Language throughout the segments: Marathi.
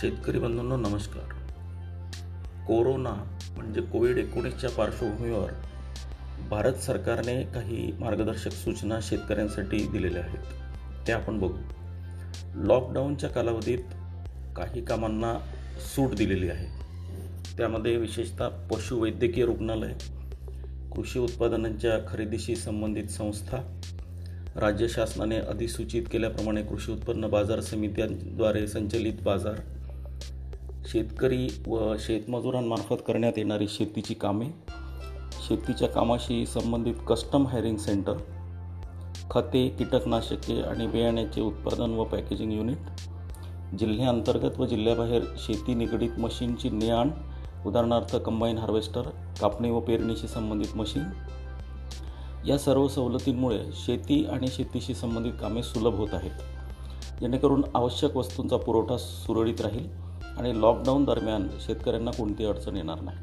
शेतकरी बंधूंना नमस्कार. कोरोना म्हणजे कोविड एकोणीसच्या पार्श्वभूमीवर भारत सरकारने काही मार्गदर्शक सूचना शेतकऱ्यांसाठी दिलेल्या आहेत. ते आपण बघू. लॉकडाऊनच्या कालावधीत काही कामांना सूट दिलेली आहे. त्यामध्ये विशेषतः पशुवैद्यकीय रुग्णालय कृषी उत्पादनांच्या खरेदीशी संबंधित संस्था राज्य शासनाने अधिसूचित केल्याप्रमाणे कृषी उत्पन्न बाजार समित्यांद्वारे संचलित बाजार शेतकरी व शेतमजुरांमार्फत करण्यात येणारी शेतीची कामे. शेतीच्या कामाशी संबंधित कस्टम हायरिंग सेंटर खते कीटकनाशके आणि बियाण्याचे उत्पादन व पॅकेजिंग युनिट जिल्ह्याअंतर्गत व जिल्ह्याबाहेर शेती निगडीत मशीनची ने आण उदाहरणार्थ कंबाईन हार्वेस्टर कापणी व पेरणीशी संबंधित मशीन. या सर्व सवलतींमुळे शेती आणि शेतीशी संबंधित कामे सुलभ होत आहेत. जेणेकरून आवश्यक वस्तूंचा पुरवठा सुरळीत राहील. आणि लॉकडाऊन दरम्यान शेतकऱ्यांना कोणती अडचण येणार नाही.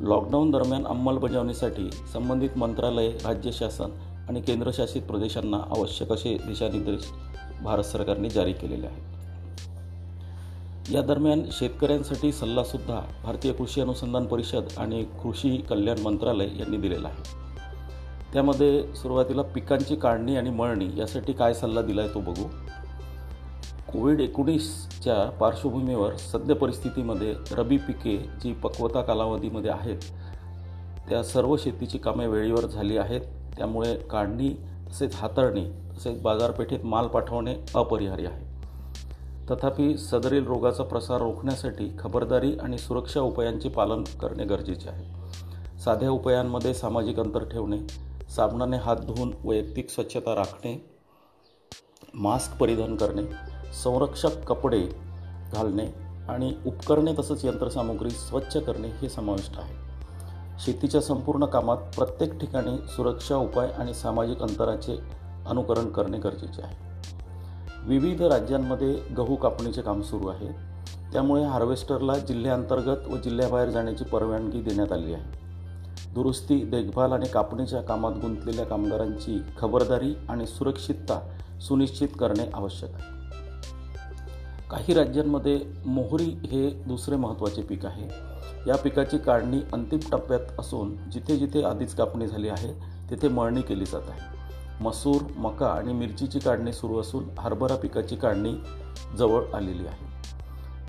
लॉकडाऊन दरम्यान अंमलबजावणीसाठी संबंधित मंत्रालय राज्य शासन आणि केंद्रशासित प्रदेशांना आवश्यक असे दिशानिर्देश भारत सरकारने जारी केलेले आहेत. या दरम्यान शेतकऱ्यांसाठी सल्लासुद्धा भारतीय कृषी अनुसंधान परिषद आणि कृषी कल्याण मंत्रालय यांनी दिलेला आहे. त्यामध्ये सुरुवातीला पिकांची काढणी आणि मळणी यासाठी काय सल्ला दिला आहे तो बघू. कोविड एकोणीसच्या पार्श्वभूमीवर सद्य परिस्थितीमध्ये रबी पिके जी पक्वता कालावधीमध्ये आहेत त्या सर्व शेतीची कामे वेळेवर झाली आहेत. त्यामुळे काढणी तसेच हाताळणी तसेच बाजारपेठेत माल पाठवणे अपरिहार्य आहे. तथापि सदरील रोगाचा प्रसार रोखण्यासाठी खबरदारी आणि सुरक्षा उपायांचे पालन करणे गरजेचे आहे. साध्या उपायांमध्ये सामाजिक अंतर ठेवणे साबणाने हात धुवून वैयक्तिक स्वच्छता राखणे मास्क परिधान करणे संरक्षक कपडे घालणे आणि उपकरणे तसंच यंत्रसामुग्री स्वच्छ करणे हे समाविष्ट आहे. शेतीच्या संपूर्ण कामात प्रत्येक ठिकाणी सुरक्षा उपाय आणि सामाजिक अंतराचे अनुकरण करणे गरजेचे आहे. विविध राज्यांमध्ये गहू कापणीचे काम सुरू आहे. त्यामुळे हार्वेस्टरला जिल्ह्याअंतर्गत व जिल्ह्याबाहेर जाण्याची परवानगी देण्यात आली आहे. दुरुस्ती देखभाल आणि कापणीच्या कामात गुंतलेल्या कामगारांची खबरदारी आणि सुरक्षितता सुनिश्चित करणे आवश्यक आहे. काही राज्यांमध्ये मोहरी हे दुसरे महत्त्वाचे पीक आहे. या पिकाची काढणी अंतिम टप्प्यात असून जिथे जिथे आधीच कापणी झाली आहे तिथे मळणी केली जात आहे. मसूर मका आणि मिरचीची काढणी सुरू असून हरभरा पिकाची काढणी जवळ आलेली आहे.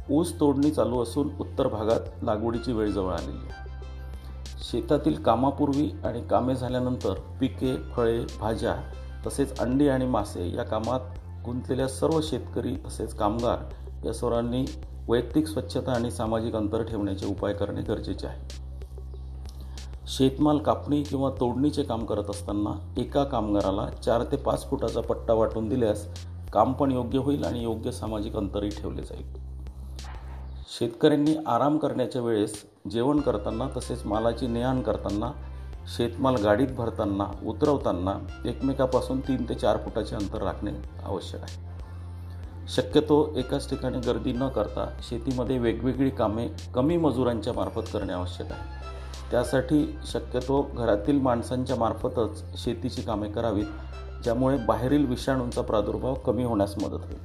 ऊस तोडणी चालू असून उत्तर भागात लागवडीची वेळ जवळ आलेली आहे. शेतातील कामापूर्वी आणि कामे झाल्यानंतर पिके फळे भाज्या तसेच अंडी आणि मासे या कामात गुंतलेल्या सर्व शेतकरी तसेच कामगार या सर्वांनी वैयक्तिक स्वच्छता आणि सामाजिक अंतर ठेवण्याचे उपाय करणे गरजेचे आहे. शेतमाल कापणी किंवा तोडणीचे काम करत असताना एका कामगाराला चार ते पाच फुटाचा पट्टा वाटून दिल्यास काम पण योग्य होईल आणि योग्य सामाजिक अंतरही ठेवले जाईल. शेतकऱ्यांनी आराम करण्याच्या वेळेस जेवण करताना तसेच मालाची ने करताना शेतमाल गाडीत भरताना उतरवताना एकमेकापासून तीन ते चार फुटाचे अंतर राखणे आवश्यक आहे. शक्यतो एकाच ठिकाणी गर्दी न करता शेतीमध्ये वेगवेगळी कामे कमी मजुरांच्या मार्फत करणे आवश्यक आहे. त्यासाठी शक्यतो घरातील माणसांच्या मार्फतच शेतीची कामे करावीत ज्यामुळे बाहेरील विषाणूंचा प्रादुर्भाव कमी होण्यास मदत होईल.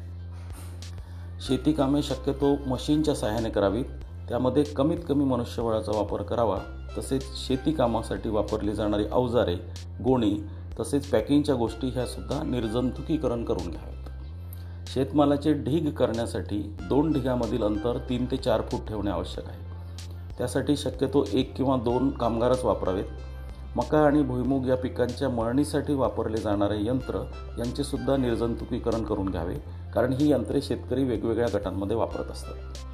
शेती कामे शक्यतो मशीनच्या सहाय्याने करावीत त्यामध्ये कमीत कमी मनुष्यबळाचा वापर करावा तसेच शेती कामासाठी वापरली जाणारी अवजारे गोणी तसेच पॅकिंगच्या गोष्टी ह्यासुद्धा निर्जंतुकीकरण करून घ्याव्यात शेतमालाचे ढीग करण्यासाठी दोन ढिगामधील अंतर तीन ते चार फूट ठेवणे आवश्यक आहे. त्यासाठी शक्यतो एक किंवा दोन कामगारच वापरावेत. मका आणि भुईमूग या पिकांच्या मळणीसाठी वापरले जाणारे यंत्र यांचेसुद्धा निर्जंतुकीकरण करून घ्यावे कारण ही यंत्रे शेतकरी वेगवेगळ्या गटांमध्ये वापरत असतात.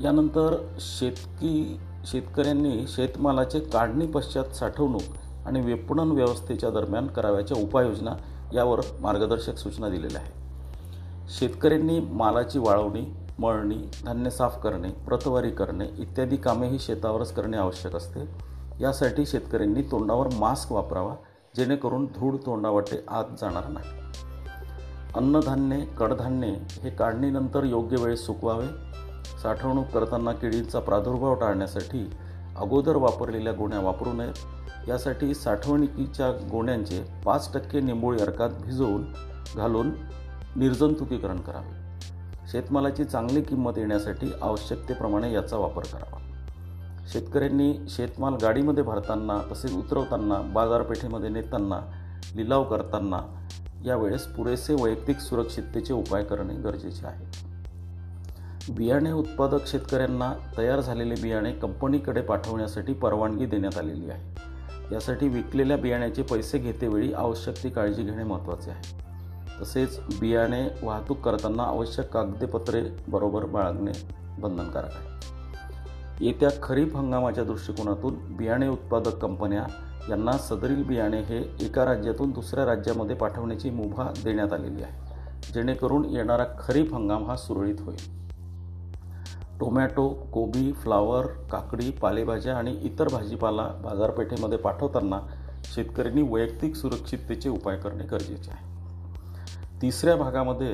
यानंतर शेतकी शेतकऱ्यांनी शेतमालाचे काढणी पश्चात साठवणूक आणि विपणन व्यवस्थेच्या दरम्यान कराव्याच्या उपाययोजना यावर मार्गदर्शक सूचना दिलेल्या आहेत. शेतकऱ्यांनी मालाची वाळवणी मळणी धान्य साफ करणे प्रतवारी करणे इत्यादी कामेही शेतावरच करणे आवश्यक असते. यासाठी शेतकऱ्यांनी तोंडावर मास्क वापरावा जेणेकरून धूळ तोंडावाटे आत जाणार नाही. अन्नधान्ये कडधान्ये हे काढणीनंतर योग्य वेळेस सुकवावे. साठवणूक करताना किडींचा प्रादुर्भाव टाळण्यासाठी अगोदर वापरलेल्या गोण्या वापरू नयेत. यासाठी साठवणुकीच्या गोण्यांचे पाच टक्के निंबोळी अर्कात भिजवून घालून निर्जंतुकीकरण करावे. शेतमालाची चांगली किंमत येण्यासाठी आवश्यकतेप्रमाणे याचा वापर करावा. शेतकऱ्यांनी शेतमाल गाडीमध्ये भरताना तसेच उतरवताना बाजारपेठेमध्ये नेताना लिलाव करताना यावेळेस पुरेसे वैयक्तिक सुरक्षिततेचे उपाय करणे गरजेचे आहे. बियाणे उत्पादक शेतकऱ्यांना तयार झालेले बियाणे कंपनीकडे पाठवण्यासाठी परवानगी देण्यात आलेली आहे. यासाठी विकलेल्या बियाण्याचे पैसे घेतेवेळी आवश्यक ती काळजी घेणे महत्त्वाचे आहे. तसेच बियाणे वाहतूक करताना आवश्यक कागदपत्रे बरोबर बाळगणे बंधनकारक आहे. येत्या खरीप हंगामाच्या दृष्टिकोनातून बियाणे उत्पादक कंपन्या यांना सदरील बियाणे हे एका राज्यातून दुसऱ्या राज्यामध्ये पाठवण्याची मुभा देण्यात आलेली आहे. जेणेकरून येणारा खरीप हंगाम हा सुरळीत होईल. टोमॅटो कोबी फ्लावर काकडी पालेभाज्या आणि इतर भाजीपाला बाजारपेठेमध्ये पाठवताना शेतकऱ्यांनी वैयक्तिक सुरक्षिततेचे उपाय करणे गरजेचे आहे. तिसऱ्या भागामध्ये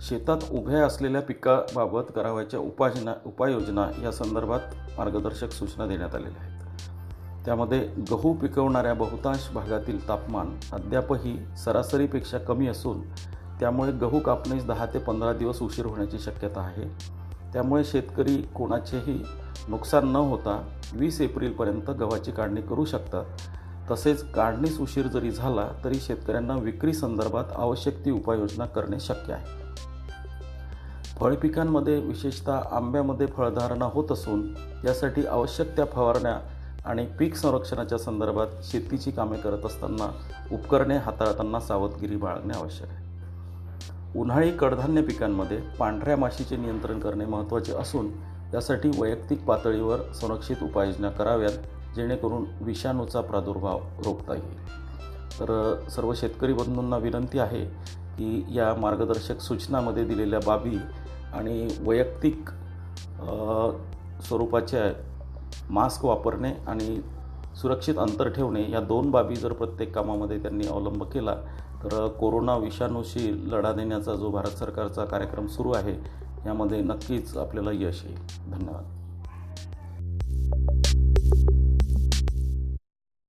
शेतात उभ्या असलेल्या पिकाबाबत करावयाच्या उपायजना उपाययोजना या संदर्भात मार्गदर्शक सूचना देण्यात आलेल्या आहेत. त्यामध्ये गहू पिकवणाऱ्या बहुतांश भागातील तापमान अद्यापही सरासरीपेक्षा कमी असून त्यामुळे गहू कापणीस दहा ते पंधरा दिवस उशीर होण्याची शक्यता आहे. त्यामुळे शेतकरी कोणाचेही नुकसान न होता वीस एप्रिलपर्यंत गव्हाची काढणी करू शकतात. तसेच काढणीस उशीर जरी झाला तरी शेतकऱ्यांना विक्री संदर्भात आवश्यक ती उपाययोजना करणे शक्य आहे. फळपिकांमध्ये विशेषतः आंब्यामध्ये फळधारणा होत असून यासाठी आवश्यक त्या फवारण्या आणि पीक संरक्षणाच्या संदर्भात शेतीची कामे करत असताना उपकरणे हाताळताना सावधगिरी बाळगणे आवश्यक आहे. उन्हाळी कडधान्य पिकांमध्ये पांढऱ्या माशीचे नियंत्रण करणे महत्त्वाचे असून यासाठी वैयक्तिक पातळीवर संरक्षित उपाययोजना कराव्यात जेणेकरून विषाणूचा प्रादुर्भाव रोखता येईल. तर सर्व शेतकरी बंधूंना विनंती आहे की या मार्गदर्शक सूचनामध्ये दिलेल्या बाबी आणि वैयक्तिक स्वरूपाचे मास्क वापरणे आणि सुरक्षित अंतर ठेवणे या दोन बाबी जर प्रत्येक कामामध्ये त्यांनी अवलंब केला तर कोरोना विषाणूशी लढा देण्याचा जो भारत सरकारचा कार्यक्रम सुरू आहे यामध्ये नक्कीच आपल्याला यश येईल. धन्यवाद.